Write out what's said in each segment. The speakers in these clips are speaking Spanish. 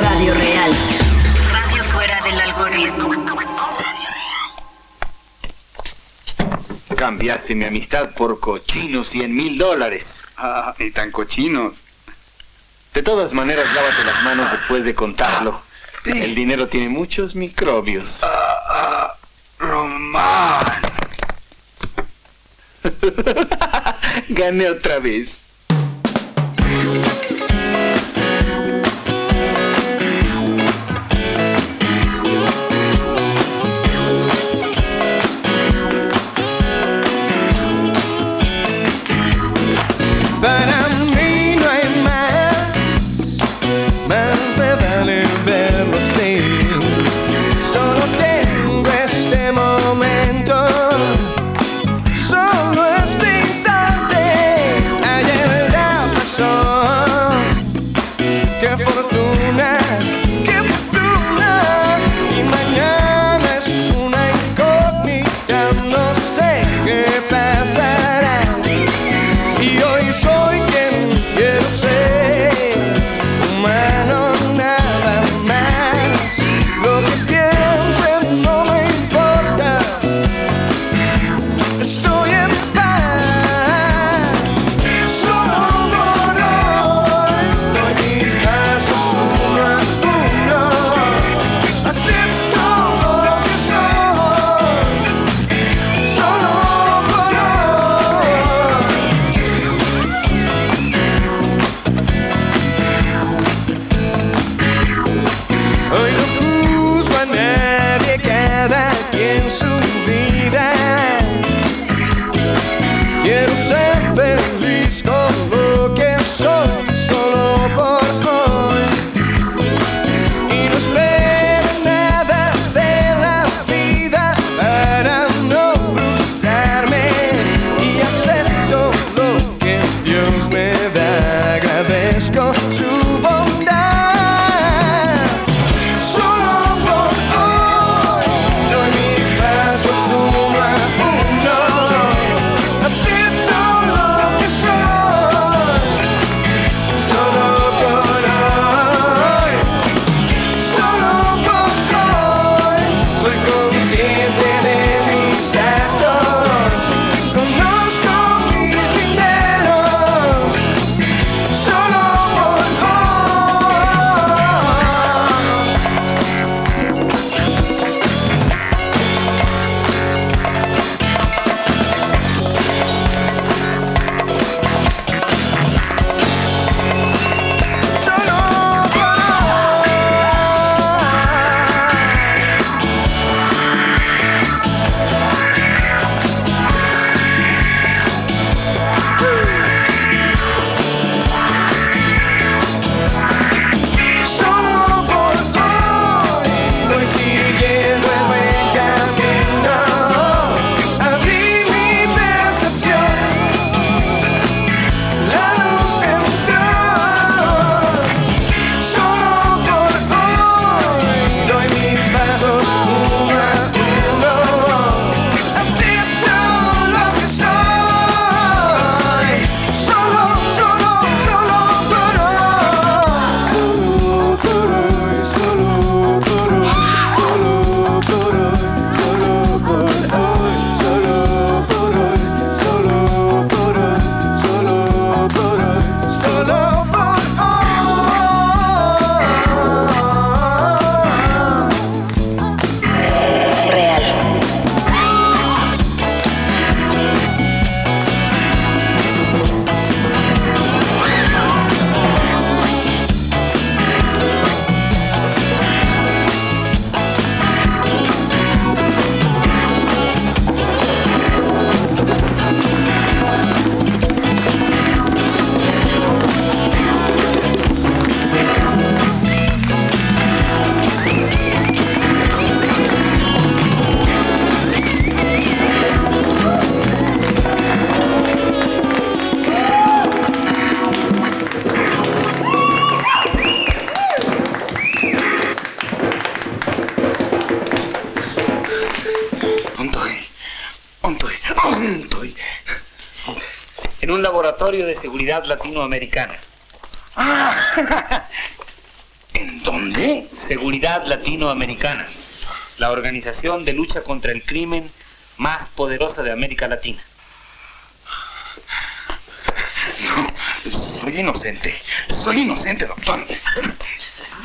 Radio Real. Radio fuera del algoritmo. Cambiaste mi amistad por cochinos 100 mil dólares. Ah, y tan cochinos. De todas maneras, lávate las manos después de contarlo. El dinero tiene muchos microbios. Román. Gané otra vez. Seguridad Latinoamericana. ¿En dónde? Seguridad Latinoamericana, la organización de lucha contra el crimen más poderosa de América Latina. No, soy inocente. Soy inocente, doctor.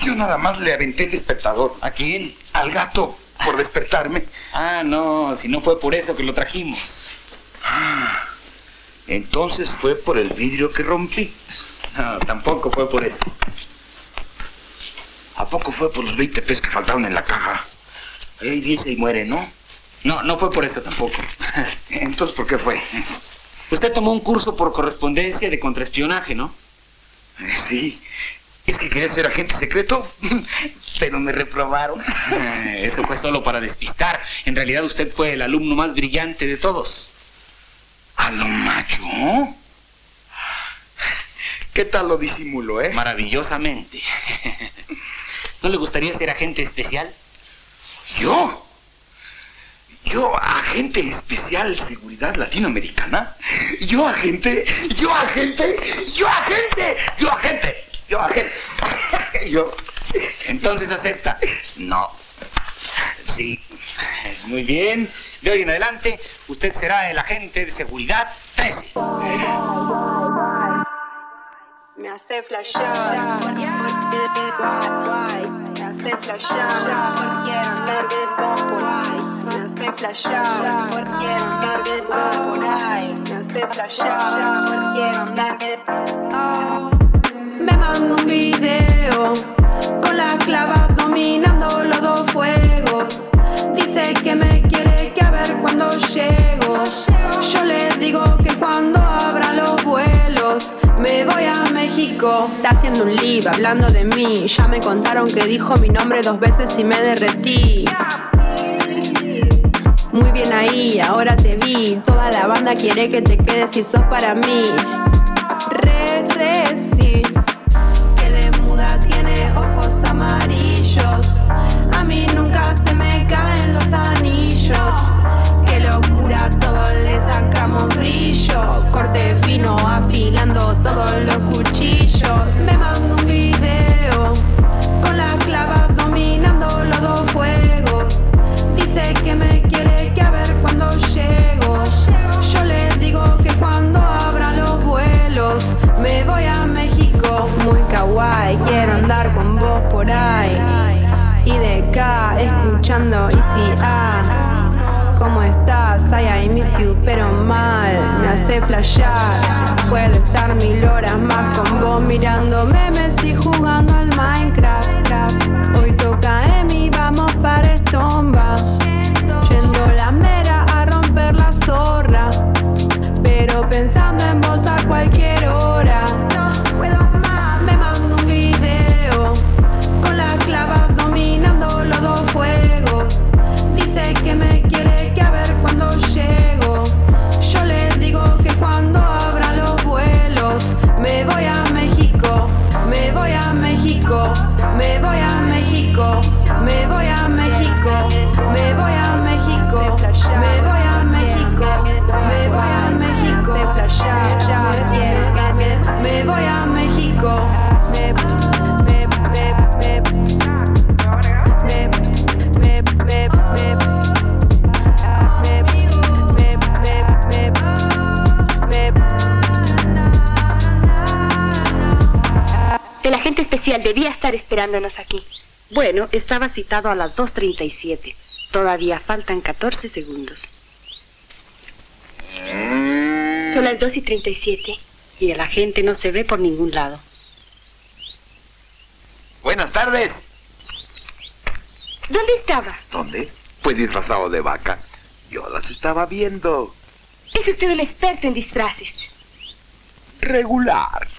Yo nada más le aventé el despertador. ¿A quién? Al gato, por despertarme. Ah, no, si no fue por eso que lo trajimos. Entonces fue por el vidrio que rompí. No, tampoco fue por eso. ¿A poco fue por los 20 pesos que faltaron en la caja? Ahí dice y muere, ¿no? No, no fue por eso tampoco. Entonces, ¿por qué fue? Usted tomó un curso por correspondencia de contraespionaje, ¿no? Sí. Es que quería ser agente secreto, pero me reprobaron. Eso fue solo para despistar. En realidad usted fue el alumno más brillante de todos. ¿A lo macho? ¿Qué tal lo disimulo, eh? Maravillosamente. ¿No le gustaría ser agente especial? ¿Yo? ¿Yo, agente especial seguridad latinoamericana? ¿Yo, agente? ¿Yo, agente? ¿Yo, agente? ¿Yo, agente? ¿Yo, agente? ¿Yo? Entonces acepta. No. Sí. Muy bien. De hoy en adelante, usted será el agente de seguridad 13. Me hace flashear, me hace flashear, quiero andar por ahí. Me hace flashear, quiero andar por ahí. Me hace flashear, quiero andar ah. Me mando un video con la clava dominando los dos fuegos. Dice que me Está haciendo un live hablando de mí. Ya me contaron que dijo mi nombre dos veces y me derretí. Muy bien ahí, ahora te vi. Toda la banda quiere que te quedes y sos para mí. Por ahí. Y de acá escuchando Easy A. ¿Cómo estás? Ay, I miss you, pero mal. Me hace flashear. Puedo estar mil horas más con vos mirando memes y jugando al Minecraft. Esperándonos aquí. Bueno, estaba citado a las 2.37. Todavía faltan 14 segundos. Son las 2 y 37 y el agente no se ve por ningún lado. Buenas tardes. ¿Dónde estaba? ¿Dónde? Pues disfrazado de vaca. Yo las estaba viendo. Es usted un experto en disfraces. Regular.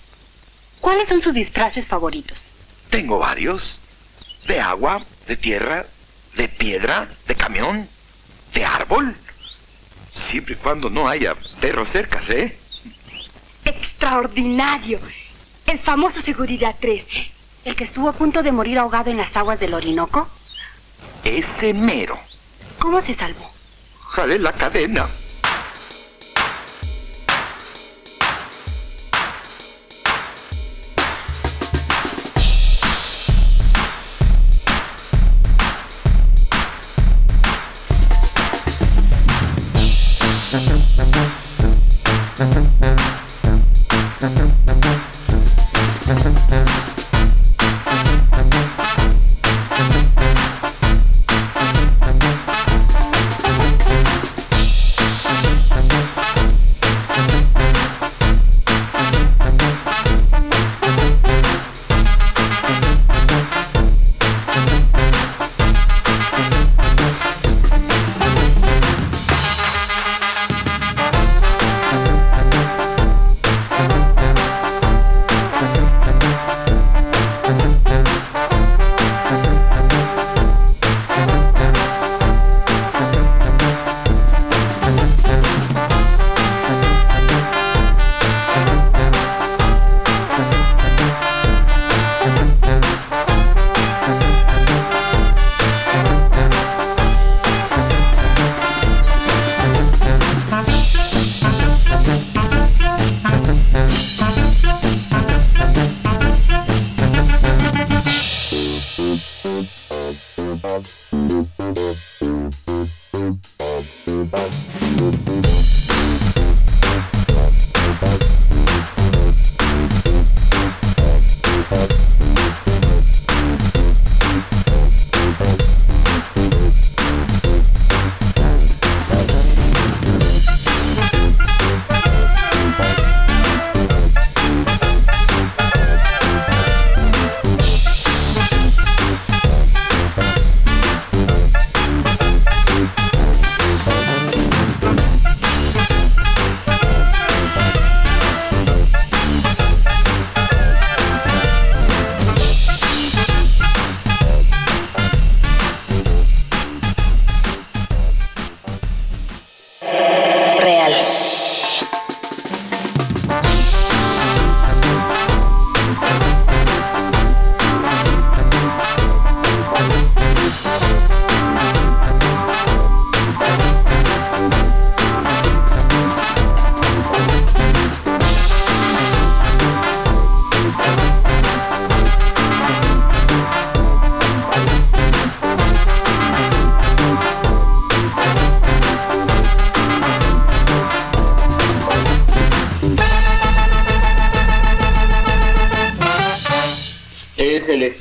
¿Cuáles son sus disfraces favoritos? Tengo varios. De agua, de tierra, de piedra, de camión, de árbol. Siempre y cuando no haya perros cerca, ¿eh? Extraordinario. El famoso Seguridad 13. El que estuvo a punto de morir ahogado en las aguas del Orinoco. Ese mero. ¿Cómo se salvó? Jale la cadena.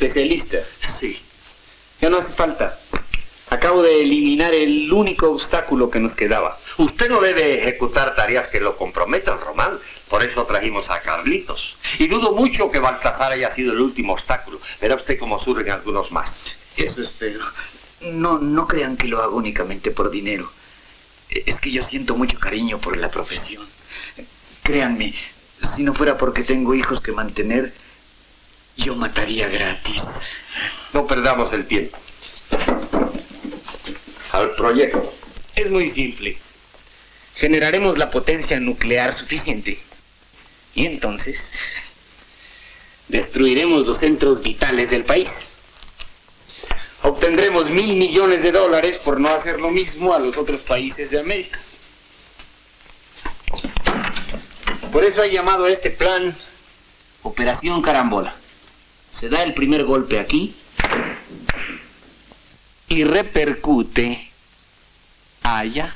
Especialista. Sí. Ya no hace falta. Acabo de eliminar el único obstáculo que nos quedaba. Usted no debe ejecutar tareas que lo comprometan, Román. Por eso trajimos a Carlitos. Y dudo mucho que Baltasar haya sido el último obstáculo. Verá usted cómo surgen algunos más. Eso espero. No, no crean que lo hago únicamente por dinero. Es que yo siento mucho cariño por la profesión. Créanme, si no fuera porque tengo hijos que mantener, yo mataría gratis. No perdamos el tiempo. Al proyecto. Es muy simple. Generaremos la potencia nuclear suficiente. Y entonces destruiremos los centros vitales del país. Obtendremos mil millones de dólares por no hacer lo mismo a los otros países de América. Por eso he llamado a este plan Operación Carambola. Se da el primer golpe aquí y repercute allá.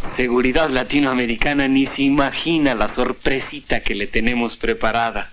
Seguridad Latinoamericana ni se imagina la sorpresita que le tenemos preparada.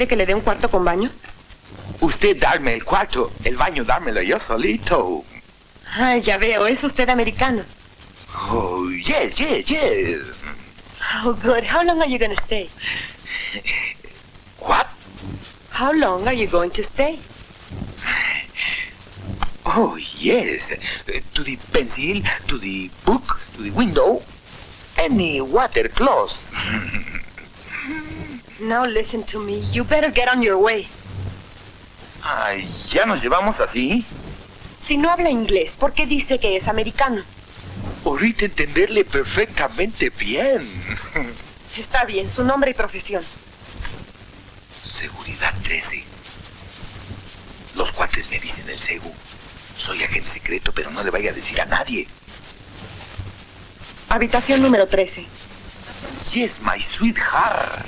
¿Quiere que le dé un cuarto con baño? Usted darme el cuarto, el baño dármelo yo solito. Ah, ya veo, es usted americano. Oh, yes, yes, yes. Oh, good. How long are you going to stay? What? How long are you going to stay? Oh, yes. To the pencil, to the book, to the window, any water close. Now listen to me. You better get on your way. Ay, ¿ya nos llevamos así? Si no habla inglés, ¿por qué dice que es americano? ahorita entenderle perfectamente bien. Está bien, su nombre y profesión. Seguridad 13. Los cuates me dicen el Segu. Soy agente secreto, pero no le vaya a decir a nadie. Habitación número 13. Yes, my sweetheart.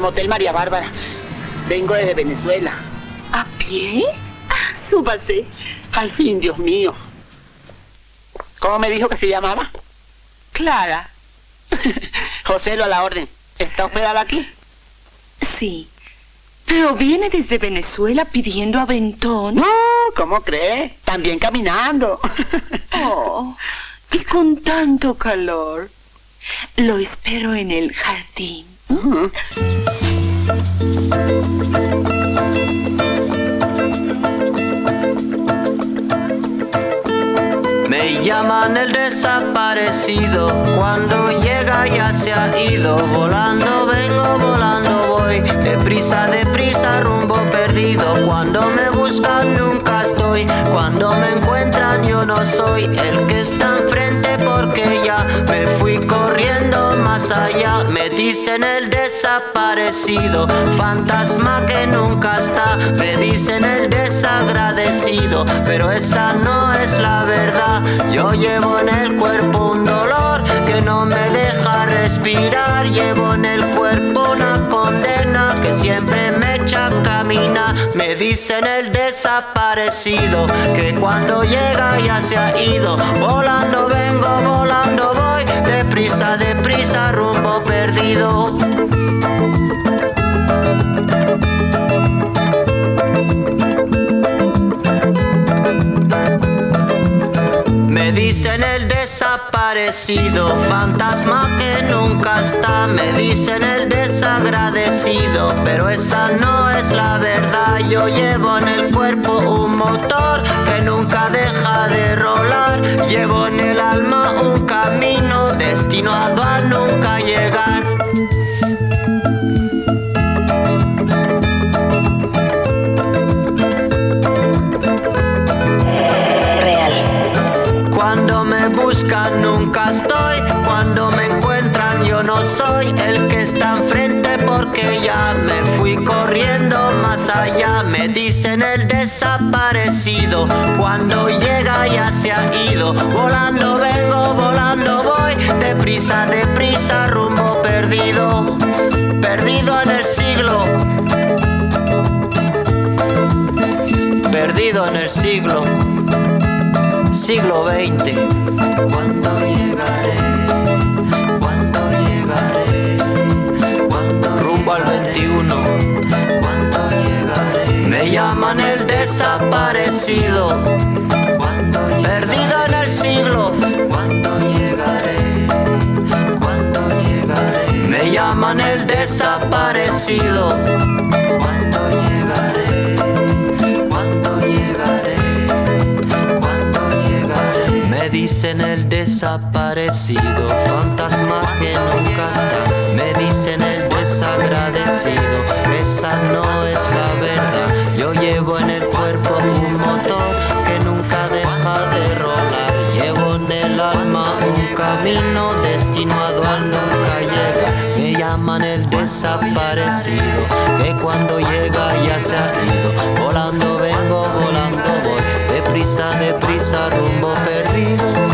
Al motel María Bárbara. Vengo desde Venezuela. ¿A pie? Ah, súbase. Al fin, Dios mío. ¿Cómo me dijo que se llamaba? Clara. José lo a la orden. ¿Está hospedada aquí? Sí. Pero viene desde Venezuela pidiendo aventón. No, ¿cómo cree? También caminando. Oh, y con tanto calor. Lo espero en el jardín. Me llaman el desaparecido, cuando llega ya se ha ido, volando vengo, volando voy, deprisa, deprisa, rumbo perdido, cuando me buscan nunca estoy, cuando me encuentran yo no soy. El que está enfrente porque ya me fui corriendo me dicen el desaparecido, fantasma que nunca está, me dicen el desagradecido, pero esa no es la verdad. Yo llevo en el cuerpo un dolor que no me deja respirar. Llevo en el cuerpo una condena que siempre me echa a caminar. Me dicen el desaparecido que cuando llega ya se ha ido. Volando vengo, volando voy, deprisa, deprisa, rumbo perdido. Me dicen el desaparecido, fantasma que nunca está. Me dicen el desagradecido, pero esa no es la verdad. Yo llevo en el cuerpo un motor que nunca deja de rolar. Llevo en el alma un camino destinado a nunca llegar. Nunca estoy, cuando me encuentran yo no soy el que está enfrente porque ya me fui corriendo más allá. Me dicen el desaparecido, cuando llega ya se ha ido. Volando vengo, volando voy, deprisa, deprisa, rumbo perdido, perdido en el siglo. Perdido en el siglo siglo XX. ¿Cuándo llegaré? ¿Cuándo llegaré? ¿Cuándo rumbo al 21? ¿Cuándo llegaré? Me llaman el desaparecido. ¿Cuándo Perdido en el siglo. ¿Cuándo llegaré? ¿Cuándo llegaré? Me llaman el desaparecido. ¿Cuándo dicen el desaparecido, fantasma que nunca está. Me dicen el desagradecido, esa no es la verdad. Yo llevo en el cuerpo un motor que nunca deja de rolar. Llevo en el alma un camino destinado a nunca llegar. Me llaman el desaparecido, que cuando llega ya se ha ido. Volando vengo, volando voy, deprisa, deprisa, rumbo perdido.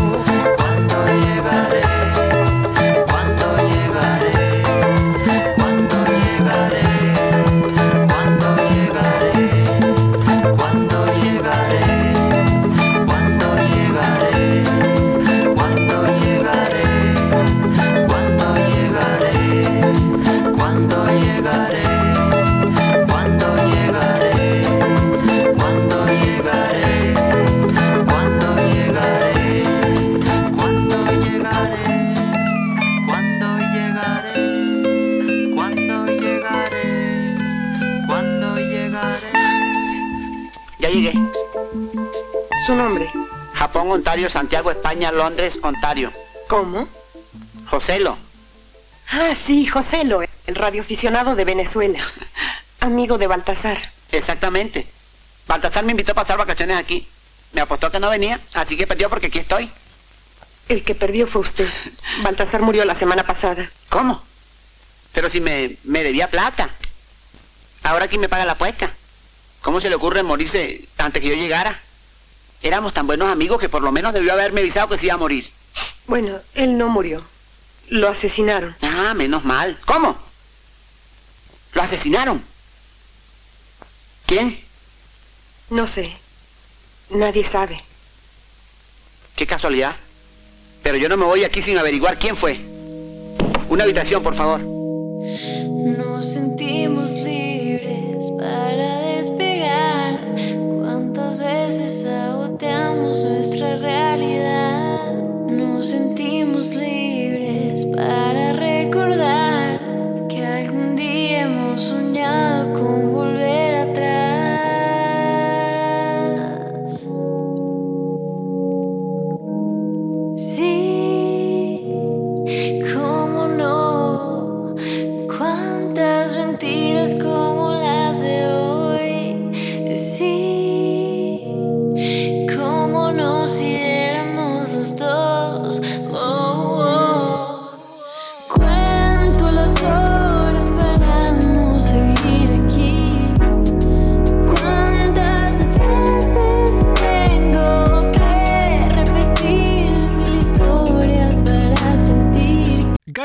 Japón, Ontario, Santiago, España, Londres, Ontario. ¿Cómo? Joselo. Ah, sí, Joselo, el radioaficionado de Venezuela. Amigo de Baltasar. Exactamente. Baltasar me invitó a pasar vacaciones aquí. Me apostó que no venía, así que perdió porque aquí estoy. El que perdió fue usted. Baltasar murió la semana pasada. ¿Cómo? Pero si me, me debía plata. Ahora quién me paga la apuesta. ¿Cómo se le ocurre morirse antes que yo llegara? Éramos tan buenos amigos que por lo menos debió haberme avisado que se iba a morir. Bueno, él no murió. Lo asesinaron. Ah, menos mal. ¿Cómo? ¿Lo asesinaron? ¿Quién? No sé. Nadie sabe. Qué casualidad. Pero yo no me voy aquí sin averiguar quién fue. Una habitación, por favor. Nos sentimos libres para despegar. ¿Cuántas veces down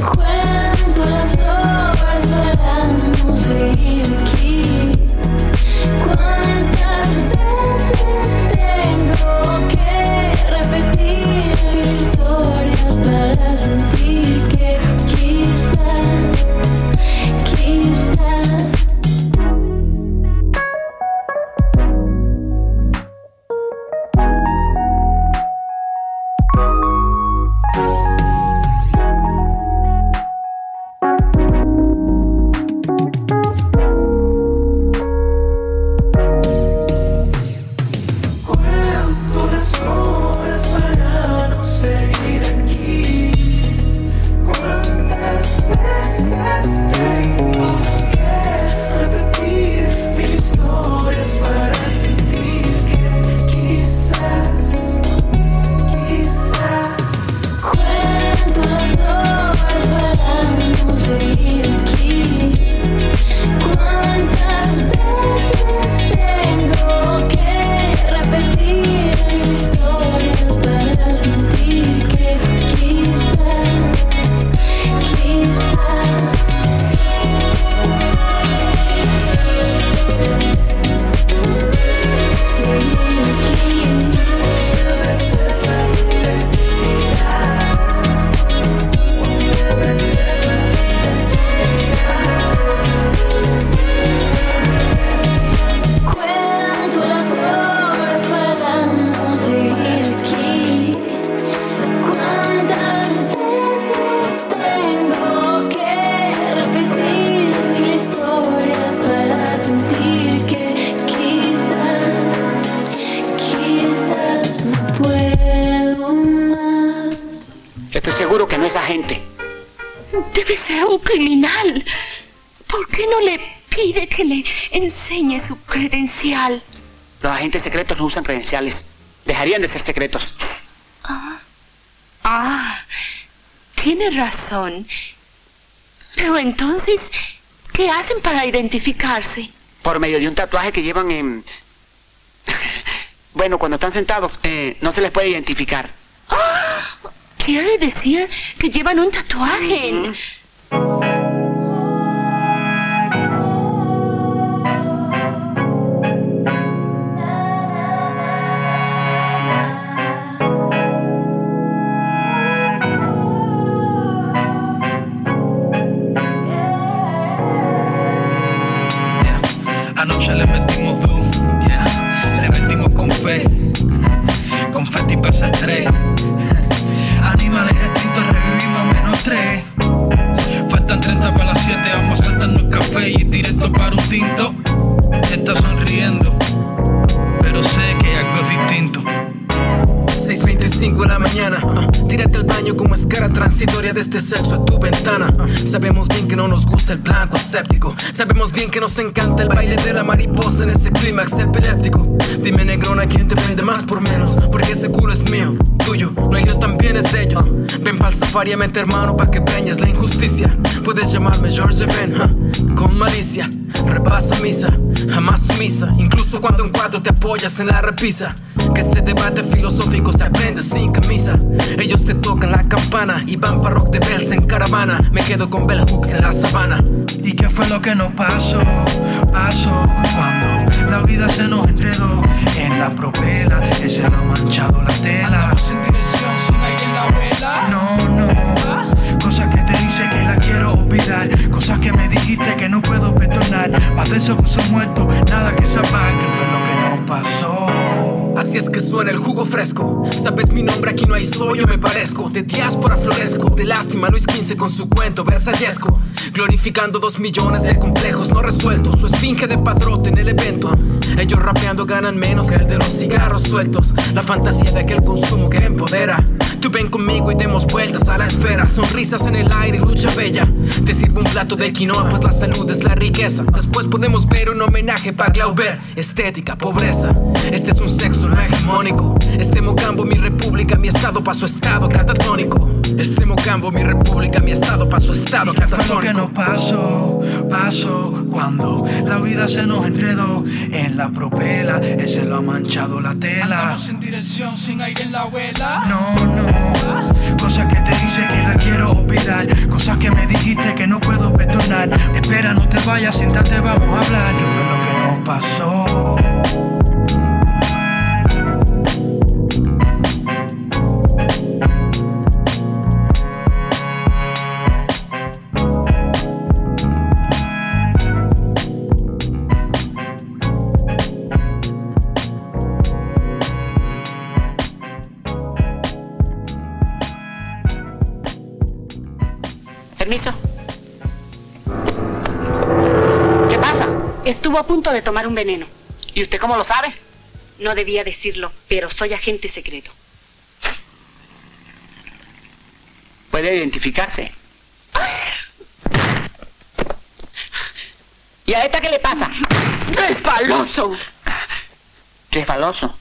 Cuento agentes secretos no usan credenciales. Dejarían de ser secretos. Ah, tiene razón. Pero entonces, ¿qué hacen para identificarse? Por medio de un tatuaje que llevan en... Bueno, cuando están sentados, eh, no se les puede identificar. Quiere decir que llevan un tatuaje. Faltan 30 para las 7, vamos a sentarnos café y directo para un tinto. Está sonriendo, pero sé que hay algo distinto. 5 de la mañana. Ah, tírate al baño como escara transitoria de este sexo a tu ventana. Sabemos bien que no nos gusta el blanco escéptico. Sabemos bien que nos encanta el baile de la mariposa en ese clímax epiléptico. Dime, negrona, ¿quién te vende más por menos? Porque ese culo es mío, tuyo, no yo también es de ellos. Ven pa'l safari a meter mano pa' que preñes la injusticia. Puedes llamarme George Ben, ah, con malicia. Repasa misa, jamás sumisa. Incluso cuando en cuatro te apoyas en la repisa. Que este debate filosófico se aprende sin camisa. Ellos te tocan la campana y van pa' rock de bells en caravana. Me quedo con bell hooks en la sabana. ¿Y qué fue lo que nos pasó? Pasó cuando la vida se nos enredó en la propela. Ese ha manchado la tela. sin en la vela. No. Que que la quiero olvidar. Cosas que me dijiste que no puedo perdonar. Más de eso que son muertos, nada que apague. ¿Qué fue lo que nos pasó? Así es que suena el jugo fresco. Sabes mi nombre, aquí no hay soy, yo me parezco. De diáspora floresco, de lástima Luis XV con su cuento versallesco. Glorificando dos millones de complejos no resueltos. Su esfinge de padrote en el evento. Ellos rapeando ganan menos que el de los cigarros sueltos. La fantasía de aquel consumo que empodera. Tú ven conmigo y demos vueltas a la esfera. Sonrisas en el aire, lucha bella. Te sirvo un plato de quinoa, pues la salud es la riqueza. Después podemos ver un homenaje para Glauber. Estética, pobreza. Este es un sexo no hegemónico. Este mocambo, mi república, mi estado pa' su estado catatónico. Este mocambo, mi república, mi estado pa' su estado ¿Qué fue lo que catatónico. nos pasó? Cuando la vida se nos enredó en la propela. Ese lo ha manchado la tela. sin dirección, sin aire en la abuela. No, no. Cosas que te dice que la quiero olvidar. Cosas que me dijiste que no puedo perdonar. Espera, no te vayas, siéntate, vamos a hablar. ¿Qué fue lo que nos pasó? Punto de tomar un veneno. ¿Y usted cómo lo sabe? No debía decirlo, pero soy agente secreto. Puede identificarse. ¿Y a esta qué le pasa? Resbaloso. Resbaloso.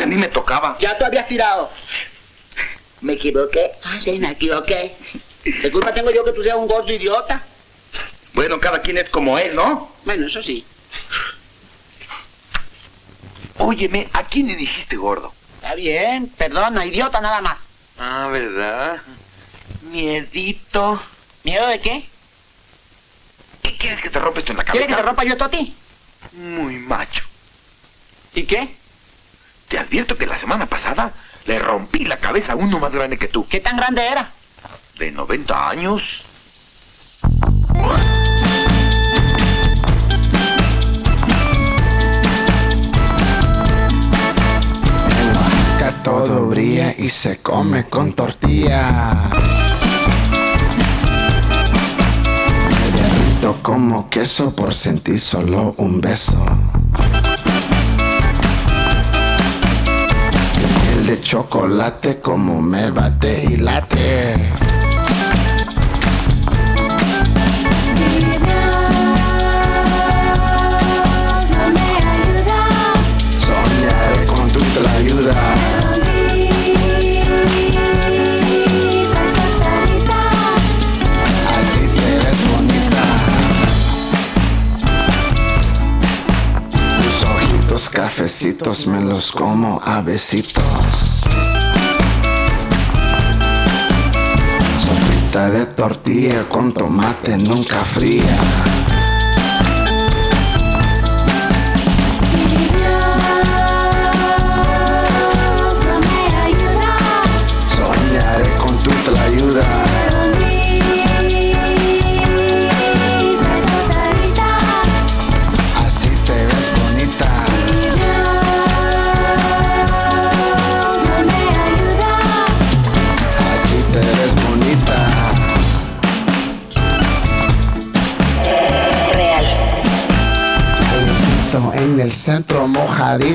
A mí me tocaba? Ya tú habías tirado. ¿Me equivoqué? Ah, sí, me equivoqué. ¿Qué culpa tengo yo que tú seas un gordo idiota? Bueno, cada quien es como él, ¿no? Bueno, eso sí. Óyeme, ¿a quién le dijiste gordo? Está bien, perdona, idiota nada más. Ah, ¿verdad? Miedito. ¿Miedo de qué? ¿Qué quieres que te rompa esto en la cabeza? ¿Quieres que te rompa yo esto a ti? Muy macho. ¿Y qué? Te advierto que la semana pasada le rompí la cabeza a uno más grande que tú. ¿Qué tan grande era? De 90 años. Todo brilla y se come con tortilla. Me derrito como queso por sentir solo un beso. De chocolate como me bate y late. Soñaré con tu ayuda. Así te ves bonita. Tus ojitos cafecitos me los como a besitos. De tortilla con tomate nunca fría.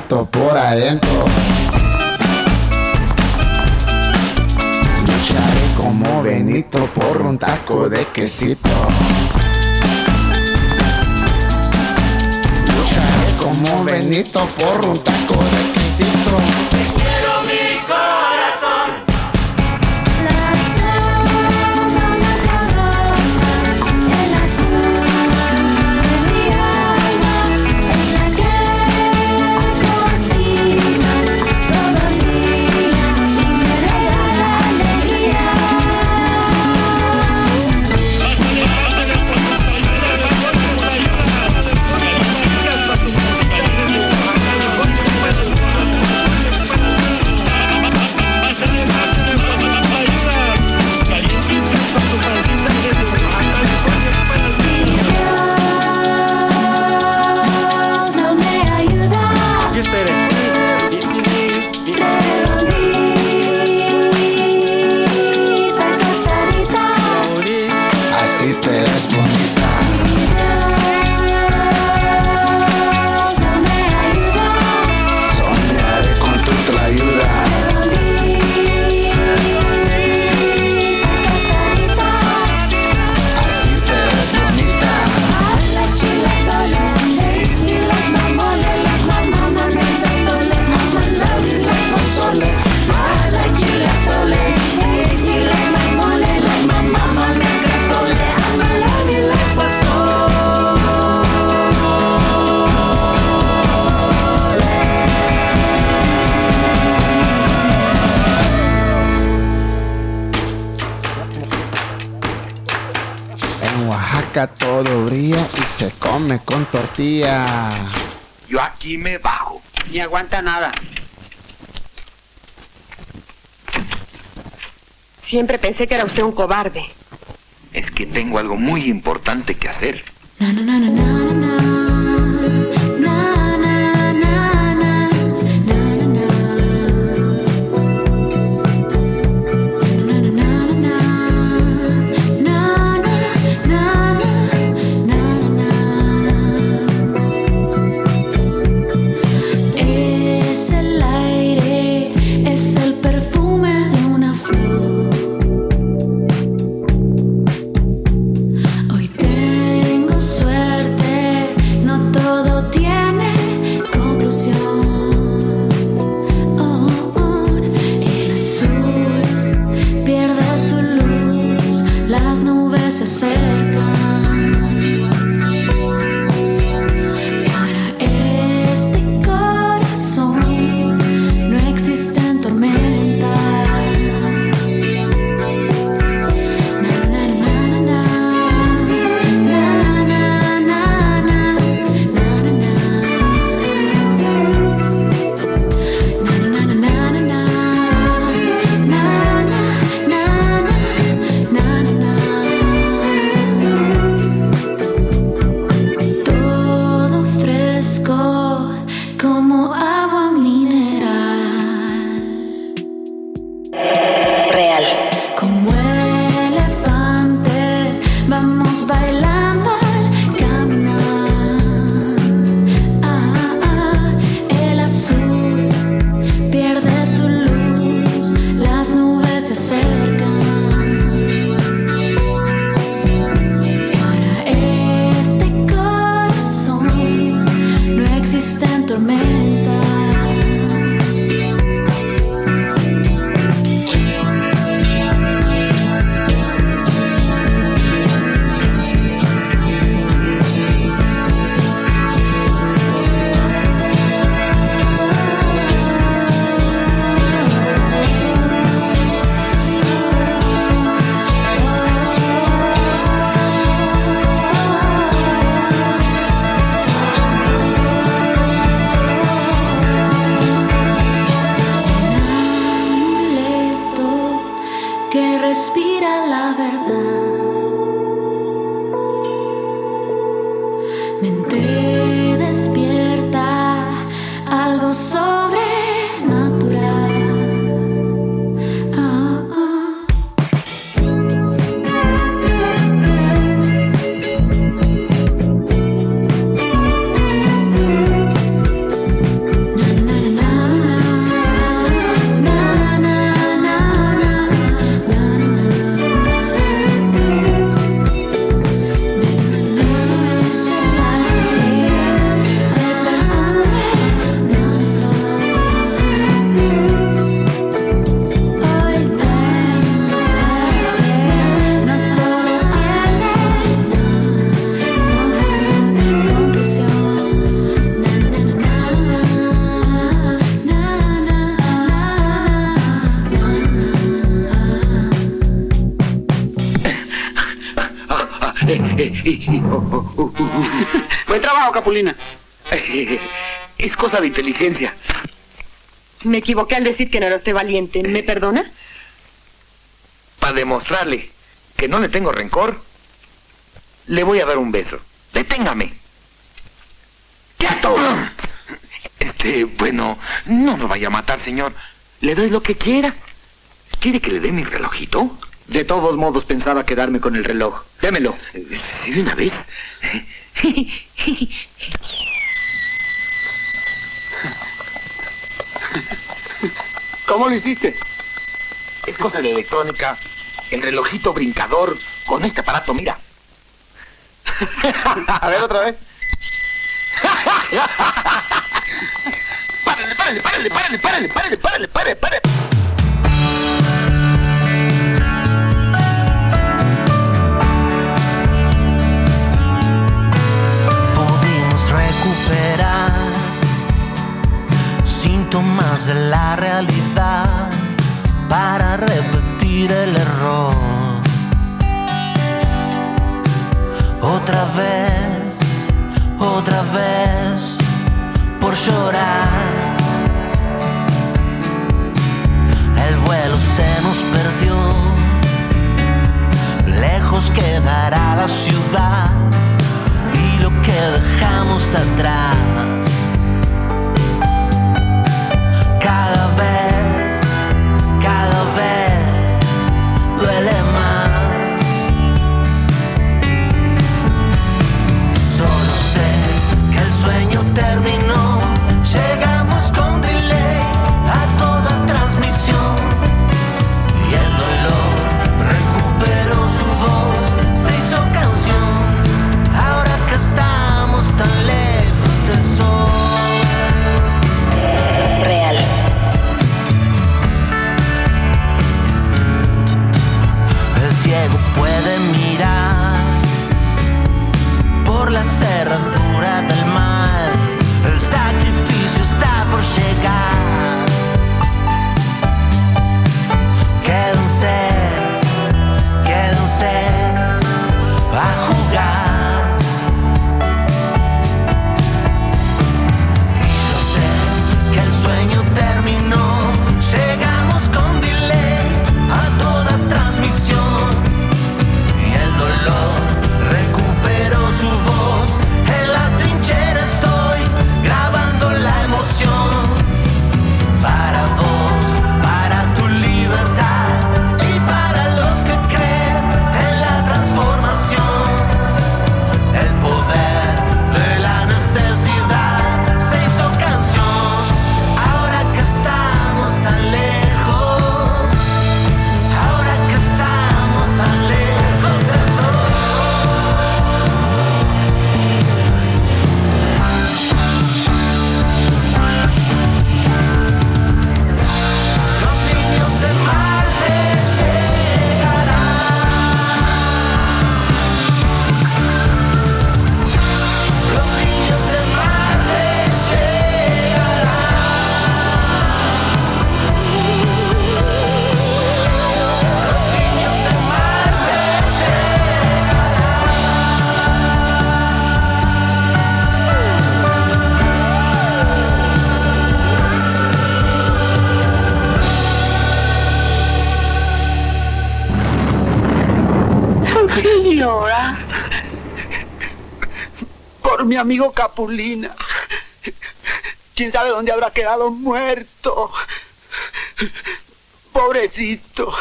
Por adentro. Lucharé como Benito por un taco de quesito. Lucharé como Benito por un taco de quesito. Yo aquí me bajo. Ni aguanta nada. Siempre pensé que era usted un cobarde. Es que tengo algo muy importante que hacer. Buen cosa de inteligencia. Me equivoqué al decir que no era usted valiente. ¿Me perdona? Para demostrarle que no le tengo rencor, le voy a dar un beso. Deténgame. ¡Quieto! Este, bueno, no lo vaya a matar, señor. Le doy lo que quiera. ¿Quiere que le dé mi relojito? De todos modos pensaba quedarme con el reloj. Démelo. Sí, de una vez. ¿Cómo lo hiciste? Es cosa de electrónica. El relojito brincador con este aparato, mira. A ver otra vez. Párale, párale, párale, párale, párale, párale, párale, párale, síntomas de la realidad para repetir el error. Otra vez, otra vez, por llorar. El vuelo se nos perdió, lejos quedará la ciudad y lo que dejamos atrás. Mi amigo Capulina. ¿Quién sabe dónde habrá quedado muerto? Pobrecito.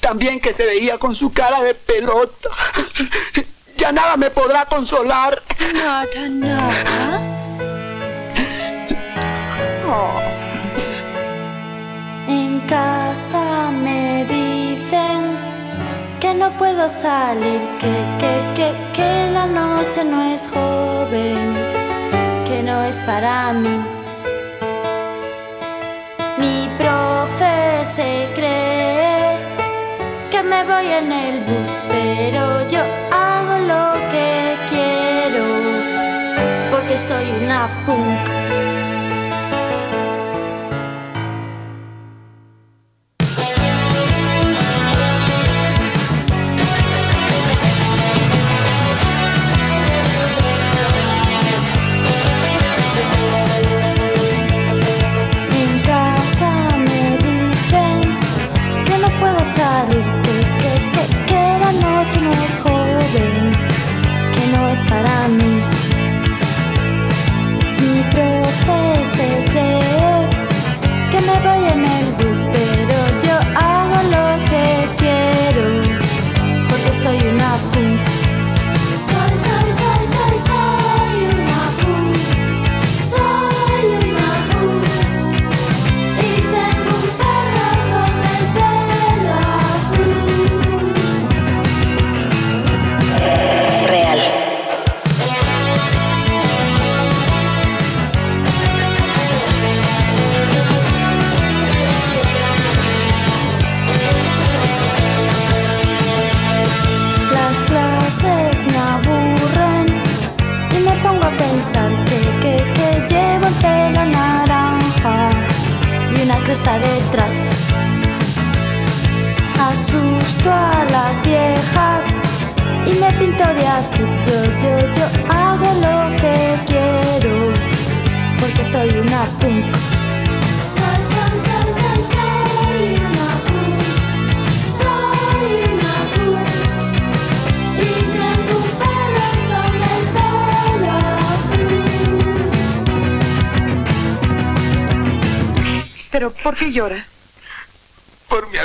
También que se veía con su cara de pelota. Ya nada me podrá consolar. Nada, nada. En casa me dicen que no puedo salir, que, que, que, que la noche no es joven, que no es para mí. Mi profe se cree que me voy en el bus, pero yo hago lo que quiero, porque soy una punk.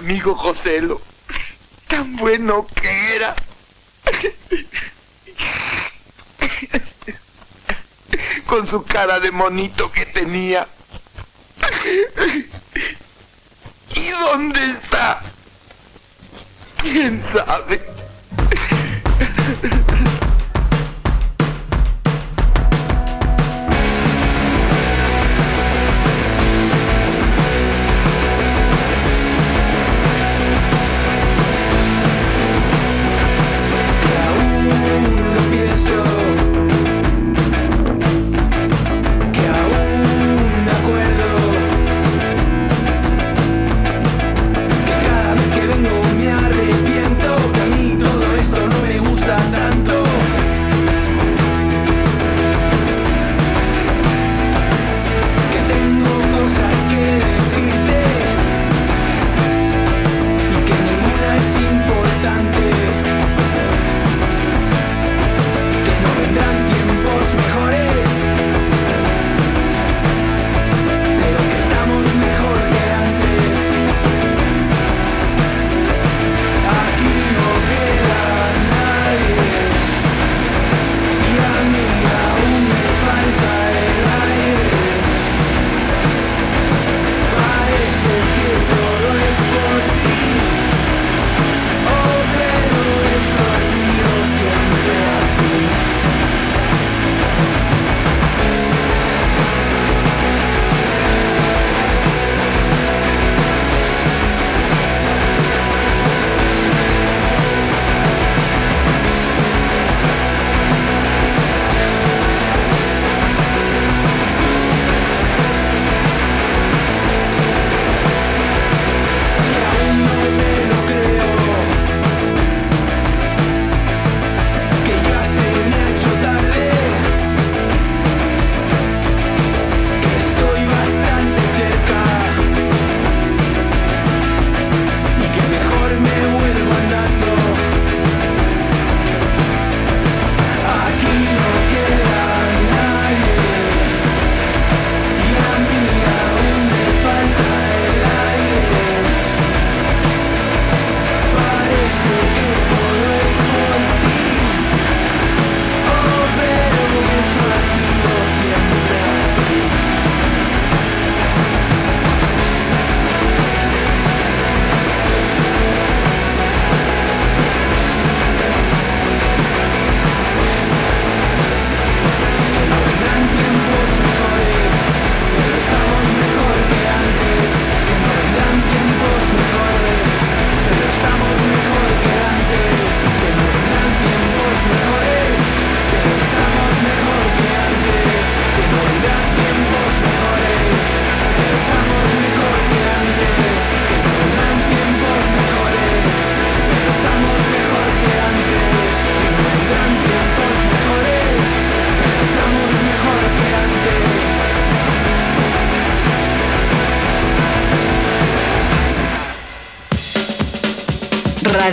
amigo Joselo. Tan bueno que era. Con su cara de monito que tenía. ¿Y dónde está? ¿Quién sabe?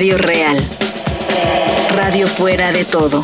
radio real. Radio fuera de todo.